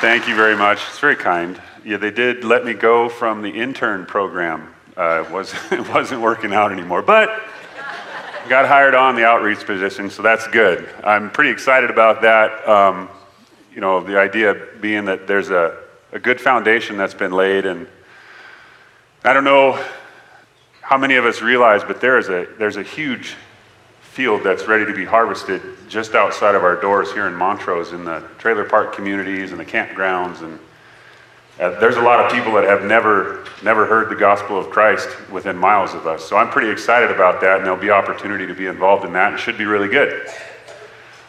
Thank you very much. It's very kind. Yeah, they did let me go from the intern program. Uh, it, was, it wasn't working out anymore, but got hired on the outreach position, so that's good. I'm pretty excited about that. Um, you know, the idea being that there's a, a good foundation that's been laid, and I don't know how many of us realize, but there is a, there's a huge field that's ready to be harvested just outside of our doors here in Montrose in the trailer park communities and the campgrounds. And uh, there's a lot of people that have never, never heard the gospel of Christ within miles of us. So I'm pretty excited about that, and there'll be opportunity to be involved in that. It should be really good.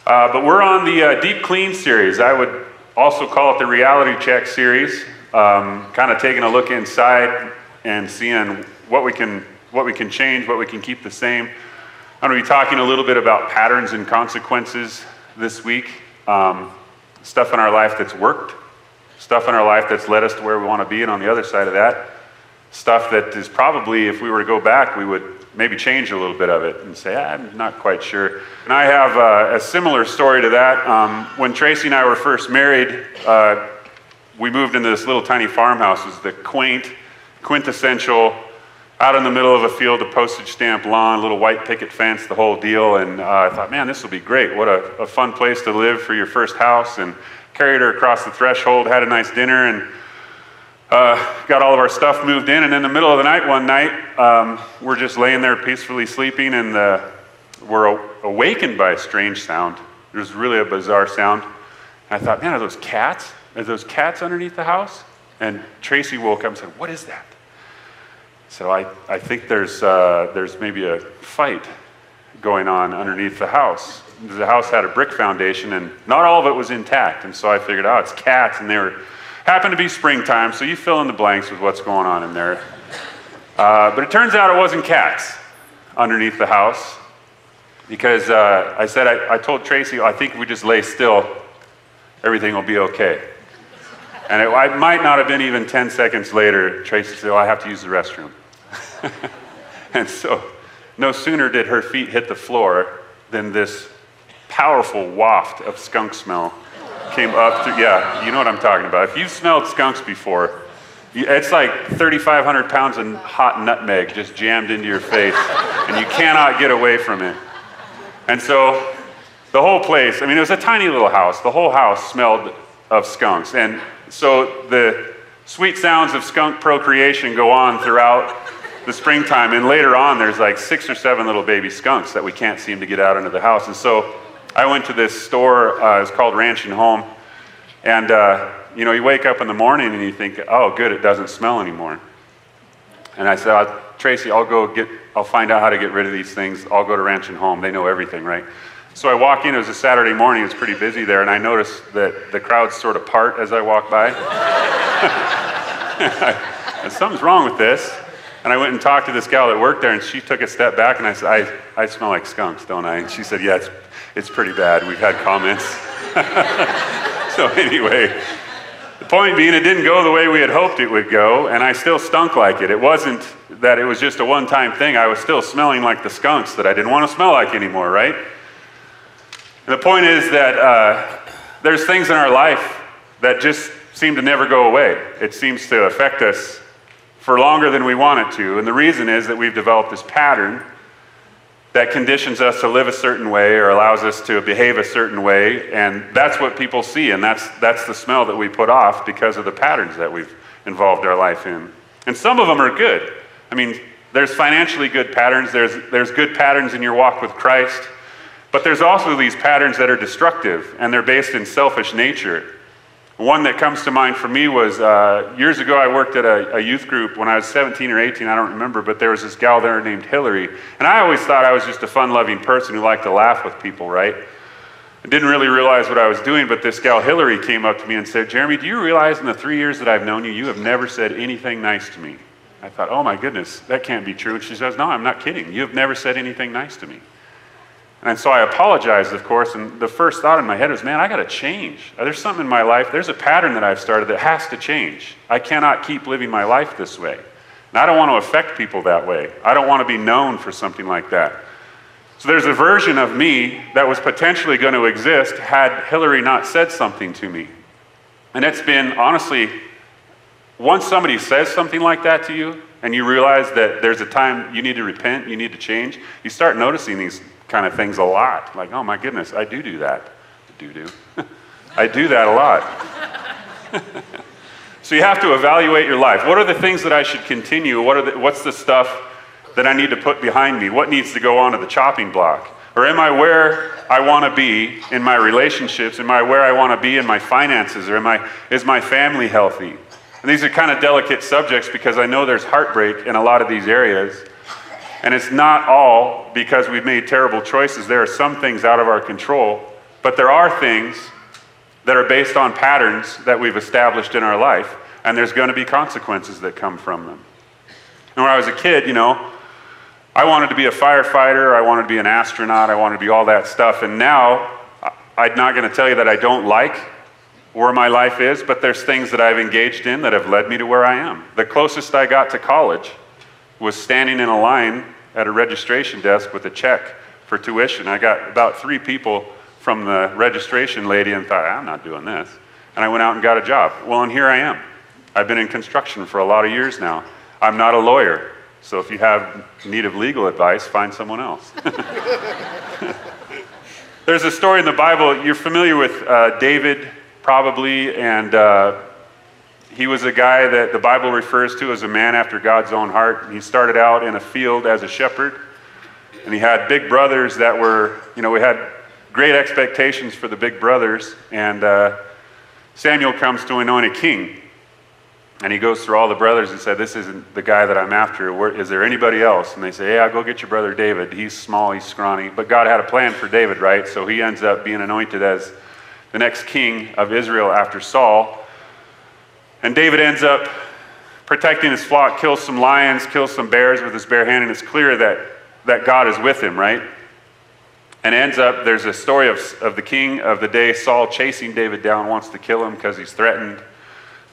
Uh, but we're on the uh, Deep Clean series. I would also call it the Reality Check series, um, kind of taking a look inside and seeing what we can what we can change, what we can keep the same. I'm going to be talking a little bit about patterns and consequences this week. Um, stuff in our life that's worked, stuff in our life that's led us to where we want to be, and on the other side of that, stuff that is probably, if we were to go back, we would maybe change a little bit of it and say, ah, I'm not quite sure. And I have uh, a similar story to that. Um, when Tracy and I were first married, uh, we moved into this little tiny farmhouse. It was the quaint, quintessential out in the middle of a field, a postage stamp lawn, a little white picket fence, the whole deal. And uh, I thought, man, this will be great. What a, a, fun place to live for your first house. And carried her across the threshold, had a nice dinner, and uh, got all of our stuff moved in. And in the middle of the night, one night, um, we're just laying there peacefully sleeping, and uh, we're awakened by a strange sound. It was really a bizarre sound. And I thought, man, are those cats? Are those cats underneath the house? And Tracy woke up and said, What is that? So I, I think there's, uh, there's maybe a fight going on underneath the house. The house had a brick foundation, and not all of it was intact. And so I figured, oh, it's cats, and they were happened to be springtime, so you fill in the blanks with what's going on in there. Uh, but it turns out it wasn't cats underneath the house because uh, I said, I, I told Tracy, I think we just lay still, everything will be okay. And it, I might not have been even 10 seconds later, Tracy said, oh, I have to use the restroom. and so, no sooner did her feet hit the floor than this powerful waft of skunk smell came up through. Yeah, you know what I'm talking about. If you've smelled skunks before, it's like 3,500 pounds of hot nutmeg just jammed into your face, and you cannot get away from it. And so, the whole place, I mean, it was a tiny little house. The whole house smelled of skunks. And so the sweet sounds of skunk procreation go on throughout the springtime. And later on, there's like six or seven little baby skunks that we can't seem to get out into the house. And so I went to this store, uh, it's called Ranch and Home. And, uh, you know, you wake up in the morning and you think, oh, good, it doesn't smell anymore. And I said, Tracy, I'll go get, I'll find out how to get rid of these things. I'll go to Ranch and Home. They know everything, right? So I walk in, it was a Saturday morning, it's pretty busy there, and I noticed that the crowds sort of part as I walk by. something's wrong with this. And I went and talked to this gal that worked there, and she took a step back, and I said, I, I smell like skunks, don't I? And she said, Yeah, it's, it's pretty bad. We've had comments. so, anyway, the point being, it didn't go the way we had hoped it would go, and I still stunk like it. It wasn't that it was just a one time thing, I was still smelling like the skunks that I didn't want to smell like anymore, right? And the point is that uh, there's things in our life that just seem to never go away. It seems to affect us for longer than we want it to. And the reason is that we've developed this pattern that conditions us to live a certain way or allows us to behave a certain way. And that's what people see. And that's, that's the smell that we put off because of the patterns that we've involved our life in. And some of them are good. I mean, there's financially good patterns, there's, there's good patterns in your walk with Christ. But there's also these patterns that are destructive and they're based in selfish nature. One that comes to mind for me was uh, years ago, I worked at a, a, youth group when I was 17 or 18, I don't remember, but there was this gal there named Hillary. And I always thought I was just a fun loving person who liked to laugh with people, right? I didn't really realize what I was doing, but this gal Hillary came up to me and said, Jeremy, do you realize in the three years that I've known you, you have never said anything nice to me? I thought, oh my goodness, that can't be true. And she says, no, I'm not kidding. You have never said anything nice to me. And so I apologized, of course, and the first thought in my head was, man, I got to change. There's something in my life, there's a pattern that I've started that has to change. I cannot keep living my life this way. And I don't want to affect people that way. I don't want to be known for something like that. So there's a version of me that was potentially going to exist had Hillary not said something to me. And it's been, honestly, once somebody says something like that to you, and you realize that there's a time you need to repent, you need to change, you start noticing these kind of things a lot. Like, oh my goodness, I do do that. Do do. I do that a lot. so you have to evaluate your life. What are the things that I should continue? What are the, what's the stuff that I need to put behind me? What needs to go onto the chopping block? Or am I where I want to be in my relationships? Am I where I want to be in my finances? Or am I, is my family healthy? And these are kind of delicate subjects because I know there's heartbreak in a lot of these areas. And it's not all because we've made terrible choices. There are some things out of our control, but there are things that are based on patterns that we've established in our life, and there's going to be consequences that come from them. And when I was a kid, you know, I wanted to be a firefighter, I wanted to be an astronaut, I wanted to be all that stuff, and now I'm not going to tell you that I don't like where my life is, but there's things that I've engaged in that have led me to where I am. The closest I got to college was standing in a line at a registration desk with a check for tuition. I got about three people from the registration lady and thought, I'm not doing this. And I went out and got a job. Well, and here I am. I've been in construction for a lot of years now. I'm not a lawyer, so if you have need of legal advice, find someone else. There's a story in the Bible, you're familiar with uh, David, probably, and uh, he was a guy that the Bible refers to as a man after God's own heart. He started out in a field as a shepherd, and he had big brothers that were, you know, we had great expectations for the big brothers. And uh, Samuel comes to anoint a king, and he goes through all the brothers and said, "This isn't the guy that I'm after. Where, is there anybody else?" And they say, "Yeah, go get your brother David. He's small, he's scrawny." But God had a plan for David, right? So he ends up being anointed as the next king of Israel after Saul. And David ends up protecting his flock, kills some lions, kills some bears with his bare hand, and it's clear that, that God is with him, right? And ends up, there's a story of, of the king of the day, Saul, chasing David down, wants to kill him because he's threatened.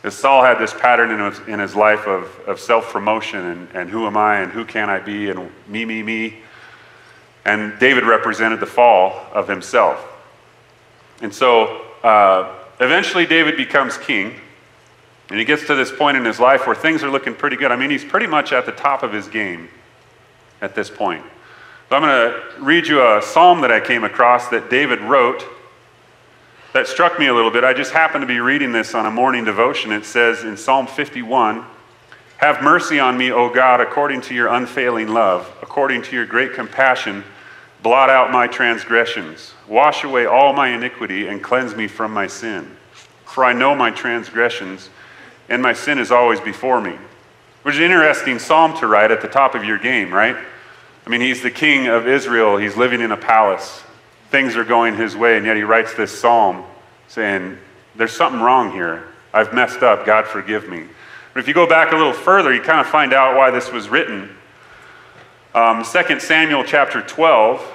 As Saul had this pattern in his, in his life of, of self promotion and, and who am I and who can I be and me, me, me. And David represented the fall of himself. And so uh, eventually David becomes king. And he gets to this point in his life where things are looking pretty good. I mean, he's pretty much at the top of his game at this point. So I'm going to read you a psalm that I came across that David wrote that struck me a little bit. I just happened to be reading this on a morning devotion. It says in Psalm 51 Have mercy on me, O God, according to your unfailing love, according to your great compassion. Blot out my transgressions. Wash away all my iniquity and cleanse me from my sin. For I know my transgressions and my sin is always before me. Which is an interesting psalm to write at the top of your game, right? I mean, he's the king of Israel, he's living in a palace. Things are going his way, and yet he writes this psalm saying, There's something wrong here. I've messed up. God, forgive me. But if you go back a little further, you kind of find out why this was written. Um, 2 Samuel chapter 12,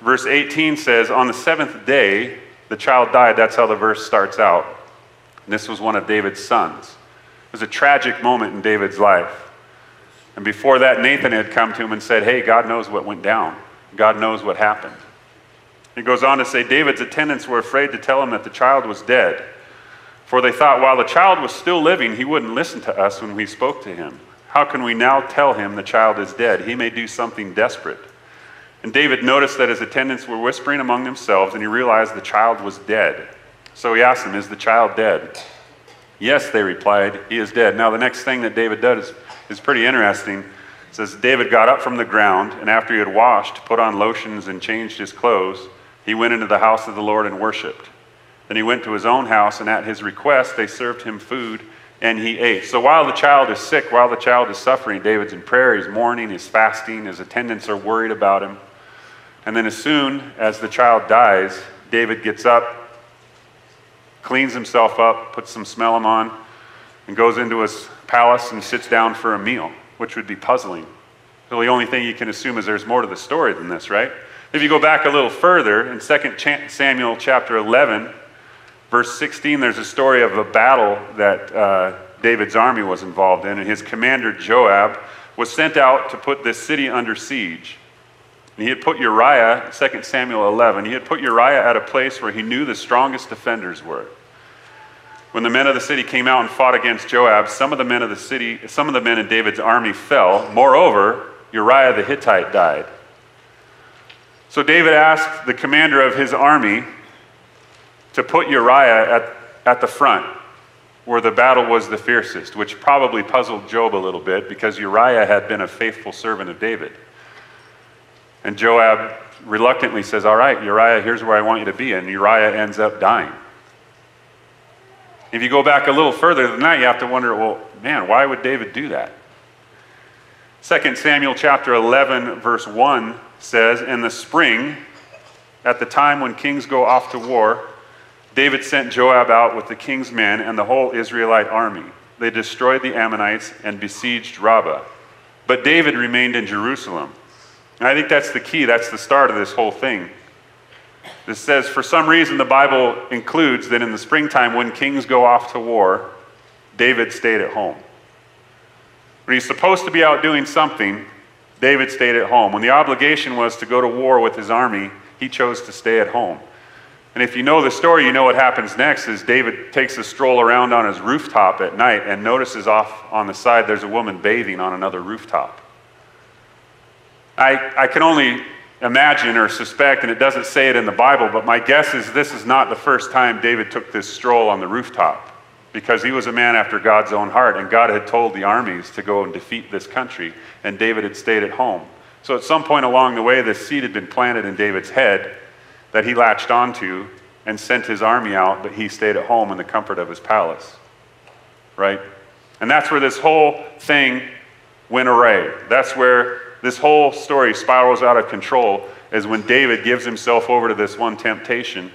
verse 18 says, On the seventh day, the child died. That's how the verse starts out. And this was one of David's sons was a tragic moment in David's life. And before that, Nathan had come to him and said, Hey, God knows what went down. God knows what happened. He goes on to say, David's attendants were afraid to tell him that the child was dead, for they thought while the child was still living, he wouldn't listen to us when we spoke to him. How can we now tell him the child is dead? He may do something desperate. And David noticed that his attendants were whispering among themselves, and he realized the child was dead. So he asked them, Is the child dead? Yes, they replied, he is dead. Now, the next thing that David does is, is pretty interesting. It says, David got up from the ground, and after he had washed, put on lotions, and changed his clothes, he went into the house of the Lord and worshiped. Then he went to his own house, and at his request, they served him food, and he ate. So while the child is sick, while the child is suffering, David's in prayer, he's mourning, he's fasting, his attendants are worried about him. And then, as soon as the child dies, David gets up, cleans himself up, puts some smellim on, and goes into his palace and sits down for a meal, which would be puzzling. So the only thing you can assume is there's more to the story than this, right? If you go back a little further, in 2 Samuel chapter 11, verse 16, there's a story of a battle that uh, David's army was involved in, and his commander Joab was sent out to put this city under siege. And he had put Uriah, 2 Samuel 11, he had put Uriah at a place where he knew the strongest defenders were. When the men of the city came out and fought against Joab, some of the men of the city, some of the men in David's army fell. Moreover, Uriah the Hittite died. So David asked the commander of his army to put Uriah at, at the front where the battle was the fiercest, which probably puzzled Joab a little bit because Uriah had been a faithful servant of David. And Joab reluctantly says, All right, Uriah, here's where I want you to be. And Uriah ends up dying. If you go back a little further than that, you have to wonder, well, man, why would David do that? 2 Samuel chapter 11, verse 1 says, In the spring, at the time when kings go off to war, David sent Joab out with the king's men and the whole Israelite army. They destroyed the Ammonites and besieged Rabbah. But David remained in Jerusalem. And I think that's the key. That's the start of this whole thing. This says, for some reason, the Bible includes that in the springtime, when kings go off to war, David stayed at home. When he's supposed to be out doing something, David stayed at home. When the obligation was to go to war with his army, he chose to stay at home. And if you know the story, you know what happens next is David takes a stroll around on his rooftop at night and notices off on the side there's a woman bathing on another rooftop. I, I can only imagine or suspect, and it doesn't say it in the Bible, but my guess is this is not the first time David took this stroll on the rooftop because he was a man after God's own heart, and God had told the armies to go and defeat this country, and David had stayed at home. So at some point along the way, this seed had been planted in David's head that he latched onto and sent his army out, but he stayed at home in the comfort of his palace. Right? And that's where this whole thing went awry. That's where this whole story spirals out of control, is when David gives himself over to this one temptation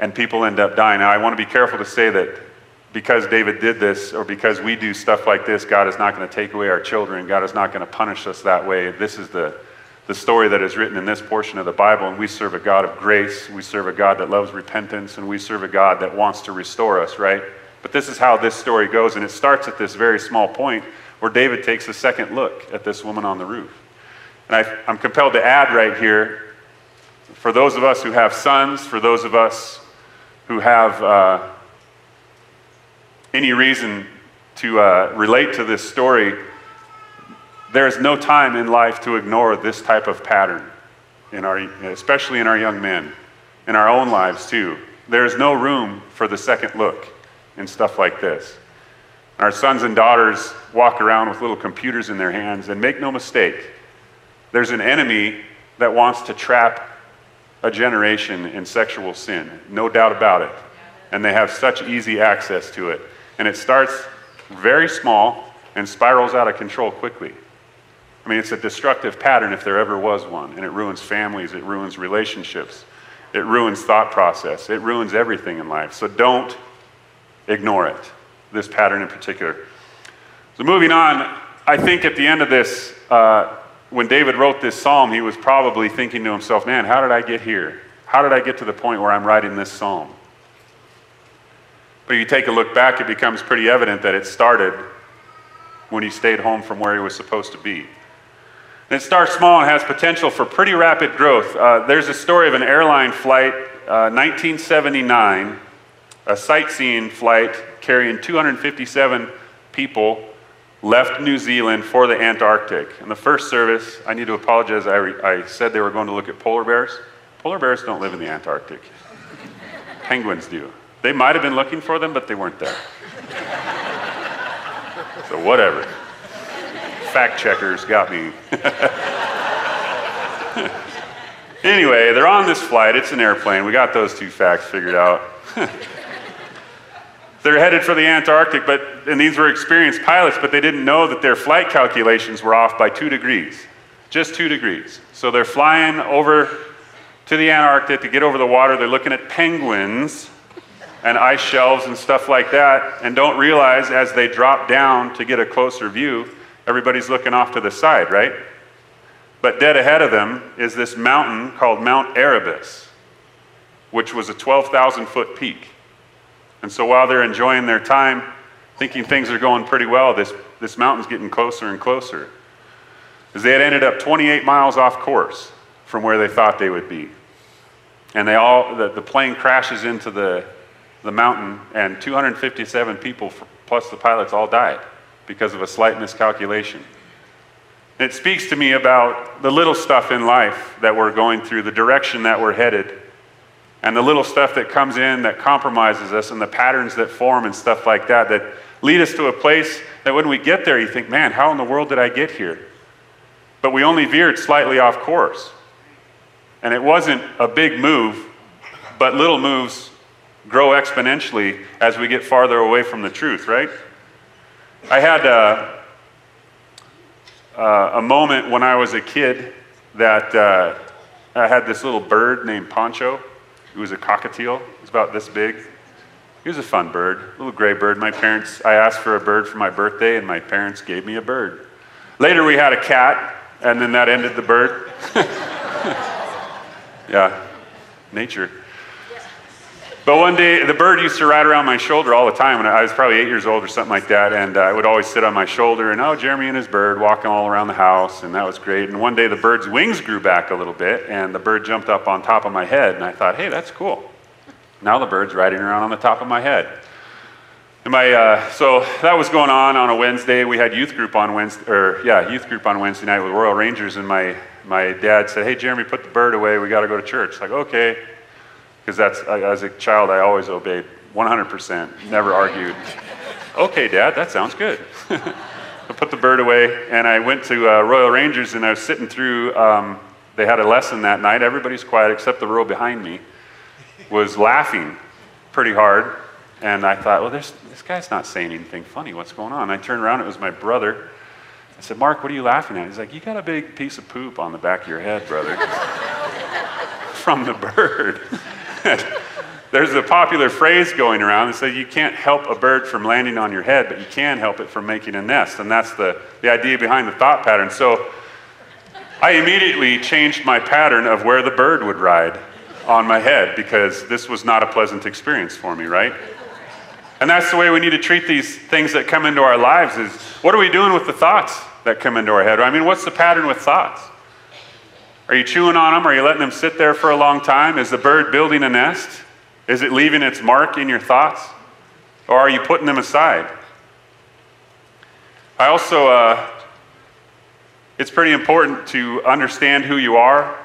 and people end up dying. Now, I want to be careful to say that because David did this or because we do stuff like this, God is not going to take away our children. God is not going to punish us that way. This is the, the story that is written in this portion of the Bible, and we serve a God of grace. We serve a God that loves repentance, and we serve a God that wants to restore us, right? But this is how this story goes, and it starts at this very small point where David takes a second look at this woman on the roof. And I, I'm compelled to add right here for those of us who have sons, for those of us who have uh, any reason to uh, relate to this story, there is no time in life to ignore this type of pattern, in our, especially in our young men, in our own lives too. There is no room for the second look in stuff like this. Our sons and daughters walk around with little computers in their hands, and make no mistake, there's an enemy that wants to trap a generation in sexual sin, no doubt about it. And they have such easy access to it. And it starts very small and spirals out of control quickly. I mean, it's a destructive pattern if there ever was one, and it ruins families, it ruins relationships, it ruins thought process, it ruins everything in life. So don't ignore it, this pattern in particular. So, moving on, I think at the end of this, uh, when David wrote this psalm, he was probably thinking to himself, man, how did I get here? How did I get to the point where I'm writing this psalm? But if you take a look back, it becomes pretty evident that it started when he stayed home from where he was supposed to be. And it starts small and has potential for pretty rapid growth. Uh, there's a story of an airline flight, uh, 1979, a sightseeing flight carrying 257 people left New Zealand for the Antarctic. In the first service, I need to apologize. I, re- I said they were going to look at polar bears. Polar bears don't live in the Antarctic, penguins do. They might have been looking for them, but they weren't there. so, whatever. Fact checkers got me. anyway, they're on this flight. It's an airplane. We got those two facts figured out. They're headed for the Antarctic, but, and these were experienced pilots, but they didn't know that their flight calculations were off by two degrees, just two degrees. So they're flying over to the Antarctic to get over the water. They're looking at penguins and ice shelves and stuff like that, and don't realize as they drop down to get a closer view, everybody's looking off to the side, right? But dead ahead of them is this mountain called Mount Erebus, which was a 12,000 foot peak. And so while they're enjoying their time, thinking things are going pretty well, this, this mountain's getting closer and closer. As they had ended up 28 miles off course from where they thought they would be. And they all, the, the plane crashes into the, the mountain, and 257 people, plus the pilots, all died because of a slight miscalculation. It speaks to me about the little stuff in life that we're going through, the direction that we're headed, and the little stuff that comes in that compromises us, and the patterns that form and stuff like that that lead us to a place that when we get there, you think, man, how in the world did I get here? But we only veered slightly off course. And it wasn't a big move, but little moves grow exponentially as we get farther away from the truth, right? I had. Uh, uh, a moment when I was a kid that uh, I had this little bird named Poncho. He was a cockatiel. He was about this big. He was a fun bird, little gray bird. My parents, I asked for a bird for my birthday, and my parents gave me a bird. Later, we had a cat, and then that ended the bird. yeah, nature. But one day, the bird used to ride around my shoulder all the time when I was probably eight years old or something like that, and uh, I would always sit on my shoulder, and oh, Jeremy and his bird walking all around the house, and that was great. And one day, the bird's wings grew back a little bit, and the bird jumped up on top of my head, and I thought, hey, that's cool. Now the bird's riding around on the top of my head. And my, uh, so that was going on on a Wednesday. We had youth group on Wednesday, or yeah, youth group on Wednesday night with Royal Rangers, and my my dad said, "Hey, Jeremy, put the bird away. We got to go to church." Like, okay because that's as a child I always obeyed 100%, never argued. okay, Dad, that sounds good. I put the bird away, and I went to uh, Royal Rangers, and I was sitting through. Um, they had a lesson that night. Everybody's quiet except the row behind me was laughing pretty hard, and I thought, well, this guy's not saying anything funny. What's going on? I turned around. It was my brother. I said, Mark, what are you laughing at? He's like, you got a big piece of poop on the back of your head, brother, from the bird. There's a popular phrase going around that says you can't help a bird from landing on your head, but you can help it from making a nest. And that's the, the idea behind the thought pattern. So I immediately changed my pattern of where the bird would ride on my head because this was not a pleasant experience for me, right? And that's the way we need to treat these things that come into our lives is what are we doing with the thoughts that come into our head? I mean, what's the pattern with thoughts? Are you chewing on them? Are you letting them sit there for a long time? Is the bird building a nest? Is it leaving its mark in your thoughts? Or are you putting them aside? I also, uh, it's pretty important to understand who you are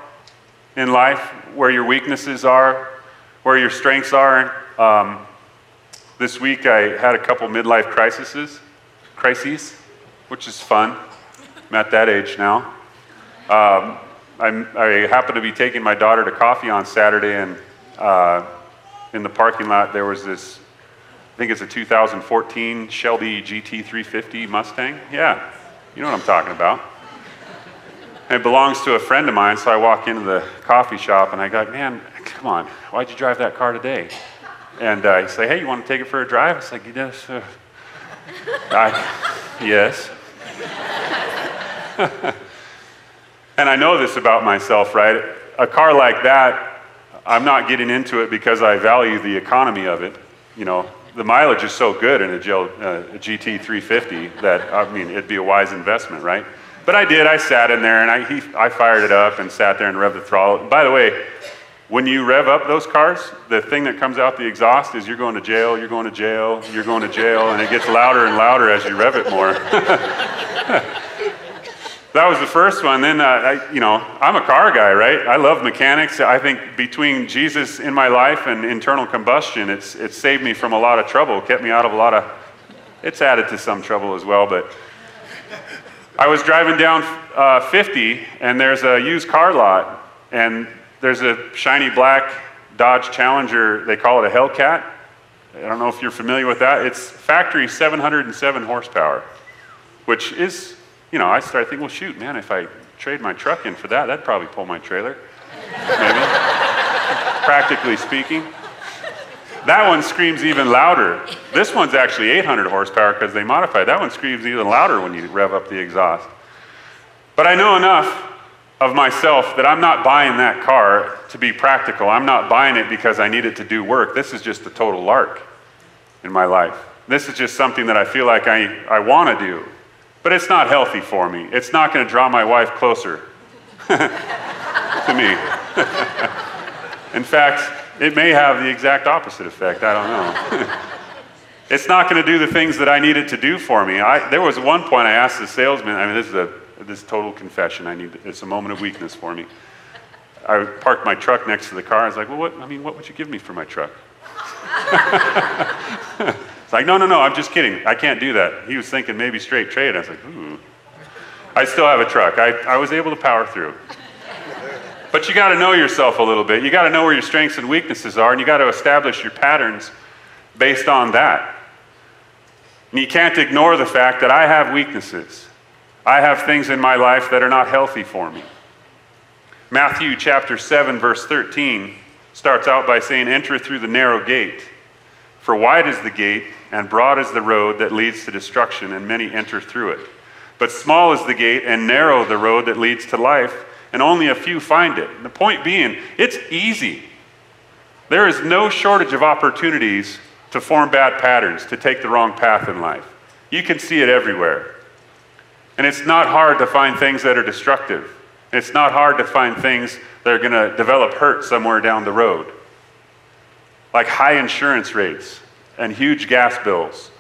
in life, where your weaknesses are, where your strengths are. Um, this week I had a couple midlife crises, crises, which is fun. I'm at that age now. Um, I'm, i happened to be taking my daughter to coffee on Saturday, and uh, in the parking lot there was this, I think it's a 2014 Shelby GT350 Mustang. Yeah, you know what I'm talking about. It belongs to a friend of mine, so I walk into the coffee shop and I go, man, come on, why'd you drive that car today? And uh, say, hey, you want to take it for a drive? It's like, yes. Uh, I, yes. And I know this about myself, right? A car like that, I'm not getting into it because I value the economy of it. You know, the mileage is so good in a, uh, a GT350 that, I mean, it'd be a wise investment, right? But I did. I sat in there and I, he, I fired it up and sat there and revved the throttle. By the way, when you rev up those cars, the thing that comes out the exhaust is you're going to jail, you're going to jail, you're going to jail, and it gets louder and louder as you rev it more. that was the first one. Then, uh, I, you know, I'm a car guy, right? I love mechanics. I think between Jesus in my life and internal combustion, it's, it's saved me from a lot of trouble, kept me out of a lot of, it's added to some trouble as well. But I was driving down uh, 50, and there's a used car lot, and there's a shiny black Dodge Challenger. They call it a Hellcat. I don't know if you're familiar with that. It's factory 707 horsepower, which is you know, I started thinking, well, shoot, man, if I trade my truck in for that, that'd probably pull my trailer. Maybe. practically speaking. That one screams even louder. This one's actually 800 horsepower because they modified. That one screams even louder when you rev up the exhaust. But I know enough of myself that I'm not buying that car to be practical. I'm not buying it because I need it to do work. This is just a total lark in my life. This is just something that I feel like I, I want to do. But it's not healthy for me. It's not going to draw my wife closer to me. in fact, it may have the exact opposite effect. I don't know. it's not going to do the things that I need it to do for me. I, there was one point I asked the salesman, I mean, this is a this total confession. I need, it's a moment of weakness for me. I parked my truck next to the car. I was like, well, what, I mean, what would you give me for my truck? It's like, no, no, no, I'm just kidding. I can't do that. He was thinking maybe straight trade. I was like, ooh. I still have a truck. I, I was able to power through. But you got to know yourself a little bit. You got to know where your strengths and weaknesses are, and you got to establish your patterns based on that. And you can't ignore the fact that I have weaknesses. I have things in my life that are not healthy for me. Matthew chapter 7, verse 13 starts out by saying, Enter through the narrow gate. For wide is the gate, and broad is the road that leads to destruction, and many enter through it. But small is the gate, and narrow the road that leads to life and only a few find it. The point being, it's easy. There is no shortage of opportunities to form bad patterns, to take the wrong path in life. You can see it everywhere. And it's not hard to find things that are destructive. It's not hard to find things that are going to develop hurt somewhere down the road. Like high insurance rates and huge gas bills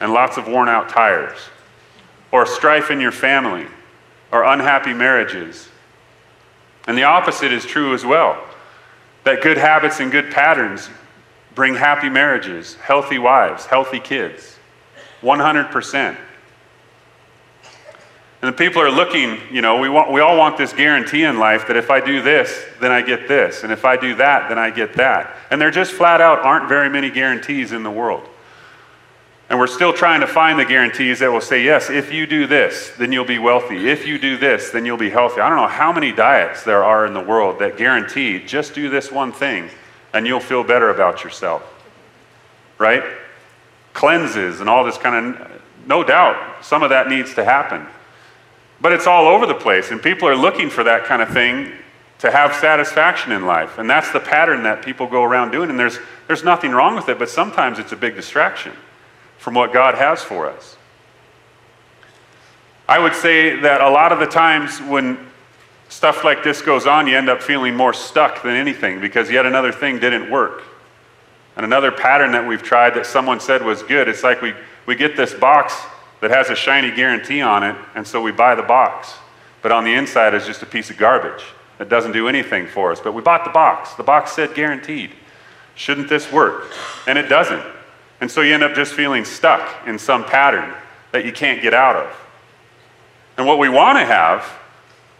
and lots of worn out tires, or strife in your family, or unhappy marriages, and the opposite is true as well that good habits and good patterns bring happy marriages, healthy wives, healthy kids. 100%. And the people are looking, you know, we, want, we all want this guarantee in life that if I do this, then I get this. And if I do that, then I get that. And there just flat out aren't very many guarantees in the world. And we're still trying to find the guarantees that will say, yes, if you do this, then you'll be wealthy. If you do this, then you'll be healthy. I don't know how many diets there are in the world that guarantee just do this one thing and you'll feel better about yourself. Right? Cleanses and all this kind of, no doubt, some of that needs to happen. But it's all over the place, and people are looking for that kind of thing to have satisfaction in life. And that's the pattern that people go around doing, and there's, there's nothing wrong with it, but sometimes it's a big distraction from what God has for us. I would say that a lot of the times when stuff like this goes on, you end up feeling more stuck than anything because yet another thing didn't work. And another pattern that we've tried that someone said was good, it's like we, we get this box that has a shiny guarantee on it, and so we buy the box. But on the inside is just a piece of garbage that doesn't do anything for us. But we bought the box. The box said guaranteed. Shouldn't this work? And it doesn't. And so you end up just feeling stuck in some pattern that you can't get out of. And what we want to have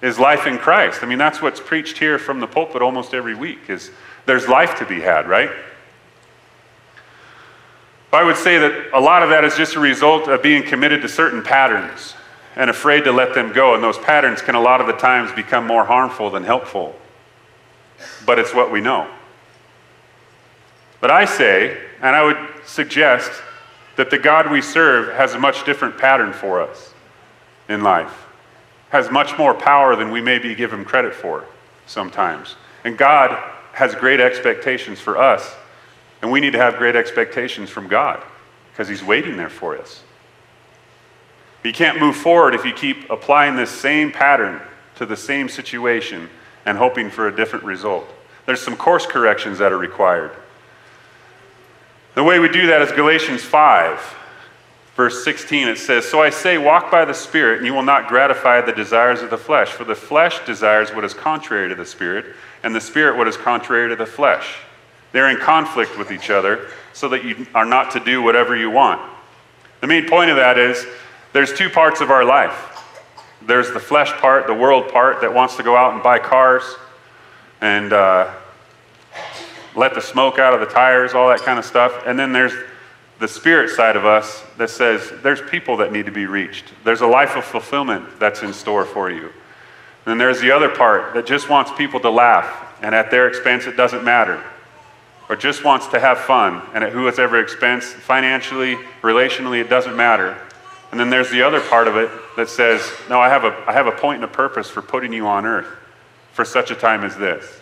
is life in Christ. I mean, that's what's preached here from the pulpit almost every week is there's life to be had, right? I would say that a lot of that is just a result of being committed to certain patterns and afraid to let them go. And those patterns can a lot of the times become more harmful than helpful. But it's what we know. But I say, and I would suggest that the God we serve has a much different pattern for us in life, has much more power than we maybe give him credit for sometimes. And God has great expectations for us, and we need to have great expectations from God because he's waiting there for us. You can't move forward if you keep applying this same pattern to the same situation and hoping for a different result. There's some course corrections that are required. The way we do that is Galatians 5, verse 16. It says, So I say, walk by the Spirit, and you will not gratify the desires of the flesh. For the flesh desires what is contrary to the Spirit, and the Spirit what is contrary to the flesh. They're in conflict with each other, so that you are not to do whatever you want. The main point of that is there's two parts of our life there's the flesh part, the world part, that wants to go out and buy cars and. Uh, let the smoke out of the tires, all that kind of stuff. And then there's the spirit side of us that says there's people that need to be reached. There's a life of fulfillment that's in store for you. And then there's the other part that just wants people to laugh and at their expense it doesn't matter, or just wants to have fun and at whoever expense, financially, relationally, it doesn't matter. And then there's the other part of it that says, no, I have a, I have a point and a purpose for putting you on earth for such a time as this.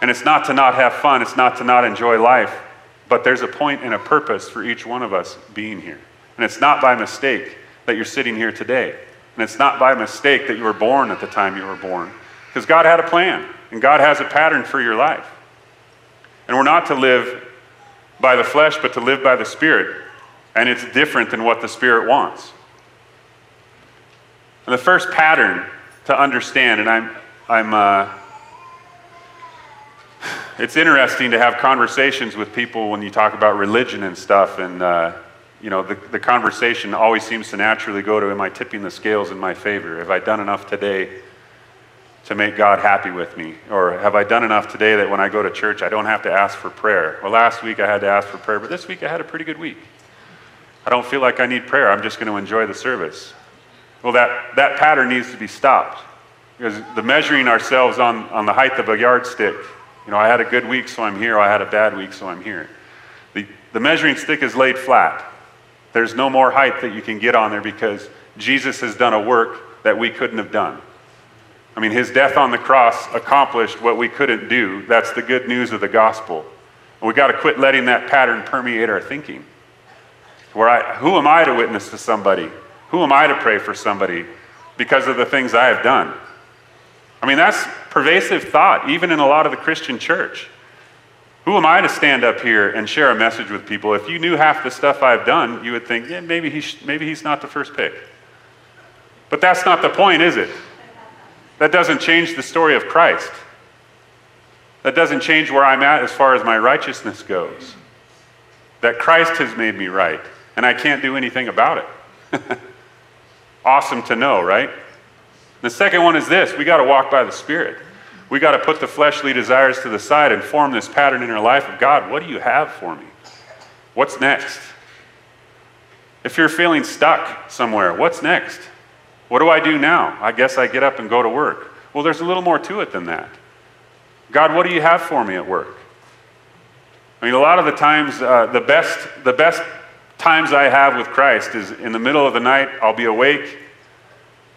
And it's not to not have fun, it's not to not enjoy life, but there's a point and a purpose for each one of us being here. And it's not by mistake that you're sitting here today. And it's not by mistake that you were born at the time you were born. Because God had a plan, and God has a pattern for your life. And we're not to live by the flesh, but to live by the Spirit. And it's different than what the Spirit wants. And the first pattern to understand, and I'm, I'm, uh, it's interesting to have conversations with people when you talk about religion and stuff, and uh, you know, the, the conversation always seems to naturally go to, am I tipping the scales in my favor? Have I done enough today to make God happy with me? Or have I done enough today that when I go to church, I don't have to ask for prayer? Well, last week I had to ask for prayer, but this week I had a pretty good week. I don't feel like I need prayer. I'm just going to enjoy the service. Well, that, that pattern needs to be stopped. Because the measuring ourselves on, on the height of a yardstick, you know, I had a good week, so I'm here. I had a bad week, so I'm here. The, the measuring stick is laid flat. There's no more height that you can get on there because Jesus has done a work that we couldn't have done. I mean, his death on the cross accomplished what we couldn't do. That's the good news of the gospel. And we got to quit letting that pattern permeate our thinking. Where I, who am I to witness to somebody? Who am I to pray for somebody because of the things I have done? I mean, that's pervasive thought, even in a lot of the Christian church. Who am I to stand up here and share a message with people? If you knew half the stuff I've done, you would think, yeah, maybe, he sh- maybe he's not the first pick. But that's not the point, is it? That doesn't change the story of Christ. That doesn't change where I'm at as far as my righteousness goes. That Christ has made me right, and I can't do anything about it. awesome to know, right? The second one is this we got to walk by the Spirit. We got to put the fleshly desires to the side and form this pattern in our life of God, what do you have for me? What's next? If you're feeling stuck somewhere, what's next? What do I do now? I guess I get up and go to work. Well, there's a little more to it than that. God, what do you have for me at work? I mean, a lot of the times, uh, the, best, the best times I have with Christ is in the middle of the night, I'll be awake,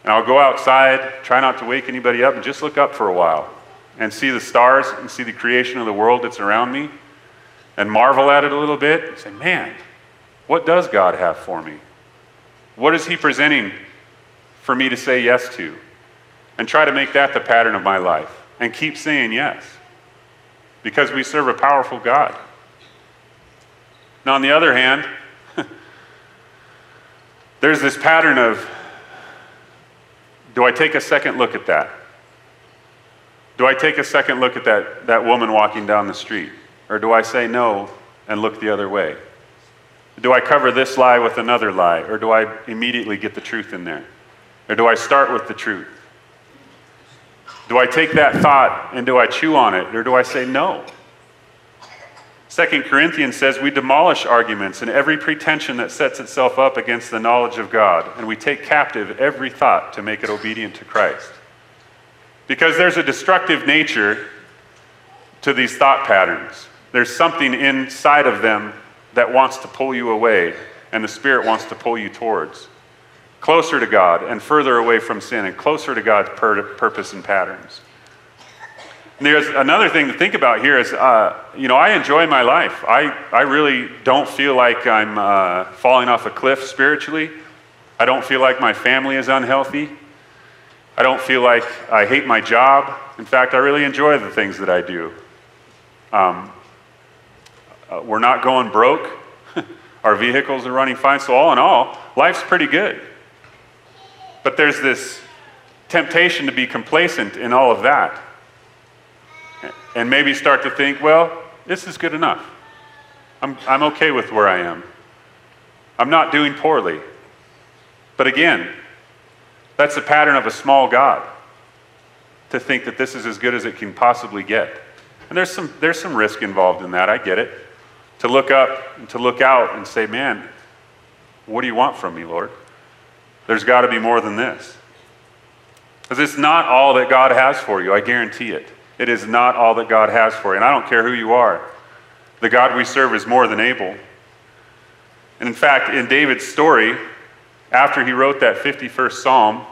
and I'll go outside, try not to wake anybody up, and just look up for a while and see the stars and see the creation of the world that's around me and marvel at it a little bit and say, man, what does God have for me? What is He presenting for me to say yes to? And try to make that the pattern of my life and keep saying yes because we serve a powerful God. Now, on the other hand, there's this pattern of do I take a second look at that? Do I take a second look at that, that woman walking down the street? Or do I say no and look the other way? Do I cover this lie with another lie? Or do I immediately get the truth in there? Or do I start with the truth? Do I take that thought and do I chew on it? Or do I say no? Second Corinthians says we demolish arguments and every pretension that sets itself up against the knowledge of God, and we take captive every thought to make it obedient to Christ. Because there's a destructive nature to these thought patterns. There's something inside of them that wants to pull you away, and the Spirit wants to pull you towards. Closer to God and further away from sin, and closer to God's pur- purpose and patterns. And there's another thing to think about here is, uh, you know, I enjoy my life. I, I really don't feel like I'm uh, falling off a cliff spiritually. I don't feel like my family is unhealthy. I don't feel like I hate my job. In fact, I really enjoy the things that I do. Um, uh, we're not going broke. Our vehicles are running fine. So, all in all, life's pretty good. But there's this temptation to be complacent in all of that. And maybe start to think, well, this is good enough. I'm, I'm okay with where I am. I'm not doing poorly. But again, that's the pattern of a small God to think that this is as good as it can possibly get. And there's some, there's some risk involved in that. I get it. To look up and to look out and say, man, what do you want from me, Lord? There's got to be more than this. Because it's not all that God has for you, I guarantee it. It is not all that God has for you. And I don't care who you are. The God we serve is more than able. And in fact, in David's story, after he wrote that 51st Psalm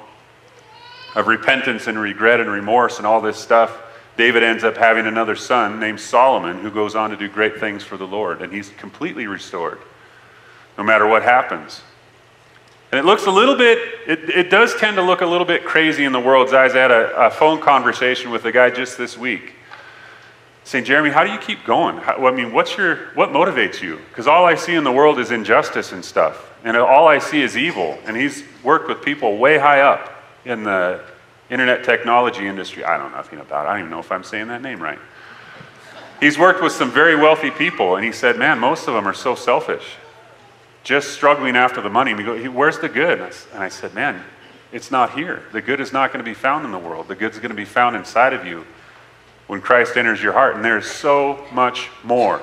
of repentance and regret and remorse and all this stuff, David ends up having another son named Solomon who goes on to do great things for the Lord. And he's completely restored, no matter what happens. And it looks a little bit, it, it does tend to look a little bit crazy in the world's eyes. I had a, a phone conversation with a guy just this week saying, Jeremy, how do you keep going? How, I mean, what's your, what motivates you? Because all I see in the world is injustice and stuff. And all I see is evil. And he's worked with people way high up in the internet technology industry. I don't know nothing about it. I don't even know if I'm saying that name right. He's worked with some very wealthy people, and he said, Man, most of them are so selfish, just struggling after the money. And we go, Where's the good? And I said, Man, it's not here. The good is not going to be found in the world. The good is going to be found inside of you when Christ enters your heart. And there's so much more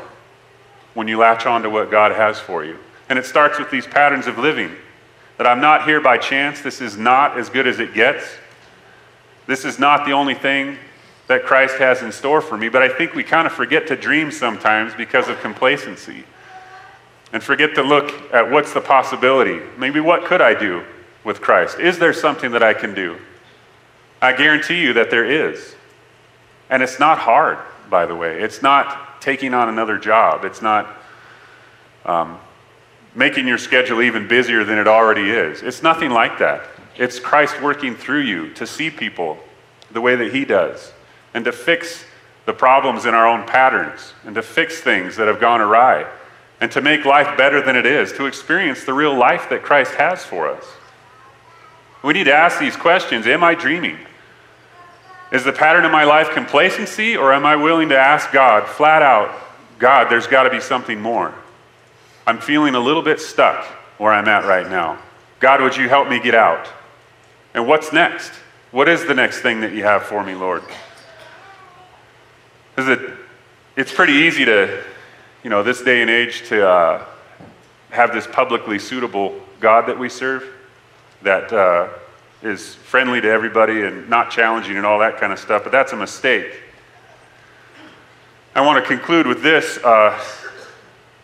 when you latch on to what God has for you. And it starts with these patterns of living that I'm not here by chance. This is not as good as it gets. This is not the only thing that Christ has in store for me, but I think we kind of forget to dream sometimes because of complacency and forget to look at what's the possibility. Maybe what could I do with Christ? Is there something that I can do? I guarantee you that there is. And it's not hard, by the way. It's not taking on another job. It's not um, making your schedule even busier than it already is. It's nothing like that. It's Christ working through you to see people the way that He does and to fix the problems in our own patterns and to fix things that have gone awry and to make life better than it is, to experience the real life that Christ has for us. We need to ask these questions Am I dreaming? Is the pattern of my life complacency, or am I willing to ask God flat out, God, there's got to be something more? I'm feeling a little bit stuck where I'm at right now. God, would you help me get out? And what's next? What is the next thing that you have for me, Lord? Because it, it's pretty easy to, you know, this day and age to uh, have this publicly suitable God that we serve that uh, is friendly to everybody and not challenging and all that kind of stuff, but that's a mistake. I want to conclude with this uh,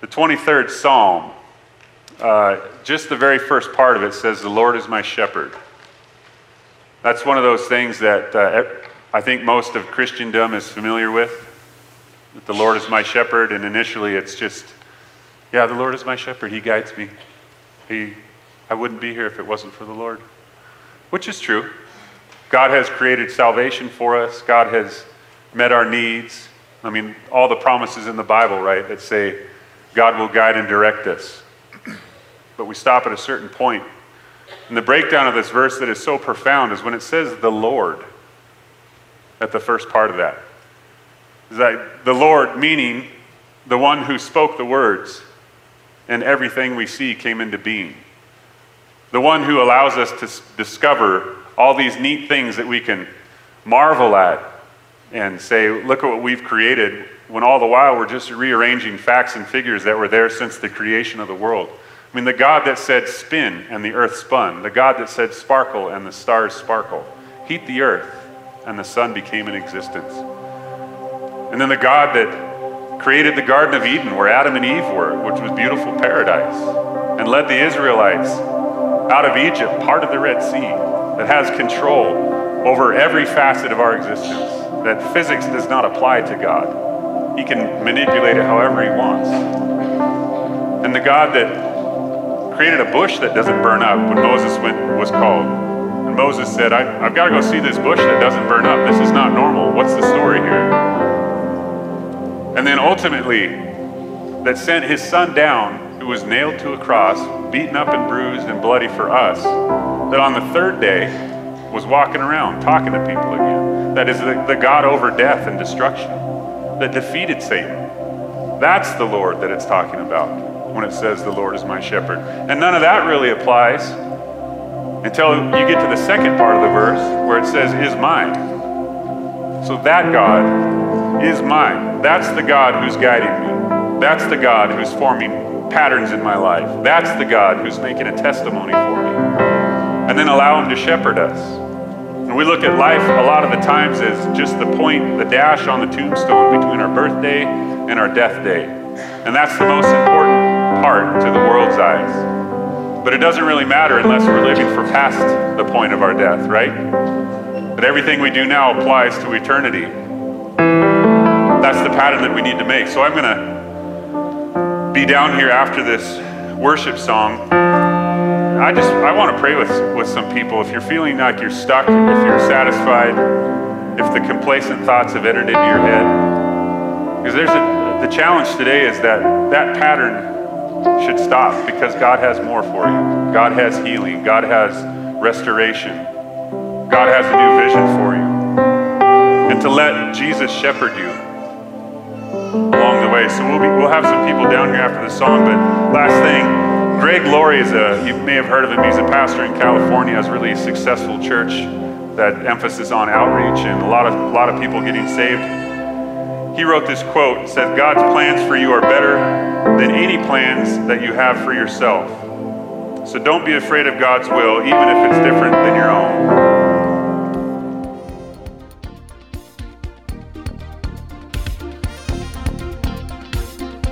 the 23rd Psalm. Uh, just the very first part of it says, The Lord is my shepherd. That's one of those things that uh, I think most of Christendom is familiar with. The Lord is my shepherd, and initially it's just, yeah, the Lord is my shepherd. He guides me. He, I wouldn't be here if it wasn't for the Lord. Which is true. God has created salvation for us, God has met our needs. I mean, all the promises in the Bible, right, that say God will guide and direct us. But we stop at a certain point and the breakdown of this verse that is so profound is when it says the Lord at the first part of that. That the Lord meaning the one who spoke the words and everything we see came into being. The one who allows us to discover all these neat things that we can marvel at and say, look at what we've created, when all the while we're just rearranging facts and figures that were there since the creation of the world. I mean, the God that said spin and the earth spun, the God that said sparkle and the stars sparkle, heat the earth and the sun became in existence. And then the God that created the Garden of Eden where Adam and Eve were, which was beautiful paradise, and led the Israelites out of Egypt, part of the Red Sea, that has control over every facet of our existence, that physics does not apply to God. He can manipulate it however he wants. And the God that created a bush that doesn't burn up when Moses went, was called. And Moses said, I, have got to go see this bush that doesn't burn up. This is not normal. What's the story here? And then ultimately, that sent his son down, who was nailed to a cross, beaten up and bruised and bloody for us, that on the third day was walking around talking to people again. That is the, the God over death and destruction that defeated Satan. That's the Lord that it's talking about when it says, The Lord is my shepherd. And none of that really applies until you get to the second part of the verse where it says, Is mine. So that God is mine. That's the God who's guiding me. That's the God who's forming patterns in my life. That's the God who's making a testimony for me. And then allow Him to shepherd us. And we look at life a lot of the times as just the point, the dash on the tombstone between our birthday and our death day. And that's the most important part to the world's eyes. But it doesn't really matter unless we're living for past the point of our death, right? But everything we do now applies to eternity. That's the pattern that we need to make. So I'm going to be down here after this worship song I just I want to pray with, with some people. If you're feeling like you're stuck, if you're satisfied, if the complacent thoughts have entered into your head, because there's a, the challenge today is that that pattern should stop because God has more for you. God has healing. God has restoration. God has a new vision for you. And to let Jesus shepherd you along the way. So we'll be, we'll have some people down here after the song. But last thing. Greg Laurie is a, you may have heard of him, he's a pastor in California, has a really successful church that emphasis on outreach and a lot of, a lot of people getting saved. He wrote this quote, says, God's plans for you are better than any plans that you have for yourself. So don't be afraid of God's will, even if it's different than your own.